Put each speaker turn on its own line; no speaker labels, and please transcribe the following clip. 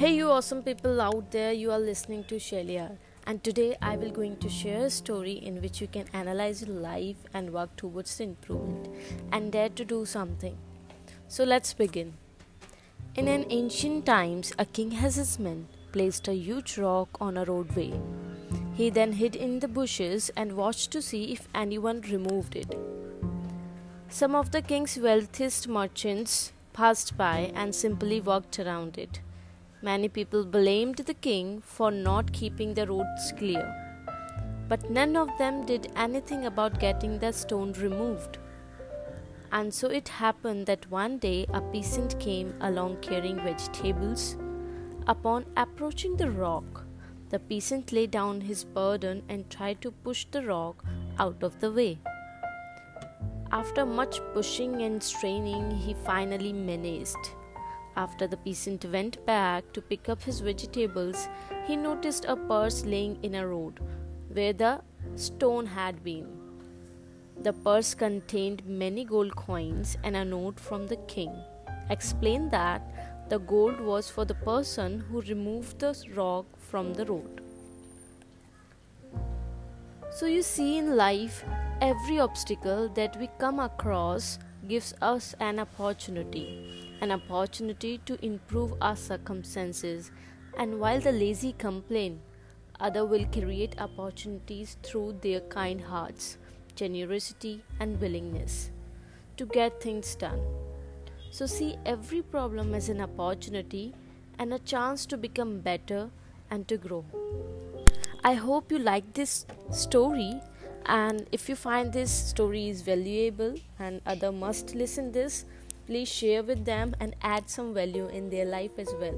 Hey you awesome people out there you are listening to Shelia and today I will going to share a story in which you can analyze your life and work towards improvement and dare to do something. So let's begin. In an ancient times a king has his men placed a huge rock on a roadway. He then hid in the bushes and watched to see if anyone removed it. Some of the king's wealthiest merchants passed by and simply walked around it. Many people blamed the king for not keeping the roads clear, but none of them did anything about getting the stone removed. And so it happened that one day a peasant came along carrying vegetables. Upon approaching the rock, the peasant laid down his burden and tried to push the rock out of the way. After much pushing and straining, he finally managed. After the peasant went back to pick up his vegetables, he noticed a purse laying in a road where the stone had been. The purse contained many gold coins and a note from the king. Explained that the gold was for the person who removed the rock from the road. So, you see, in life, every obstacle that we come across gives us an opportunity, an opportunity to improve our circumstances. And while the lazy complain, other will create opportunities through their kind hearts, generosity, and willingness to get things done. So, see every problem as an opportunity and a chance to become better and to grow. I hope you like this story and if you find this story is valuable and other must listen this please share with them and add some value in their life as well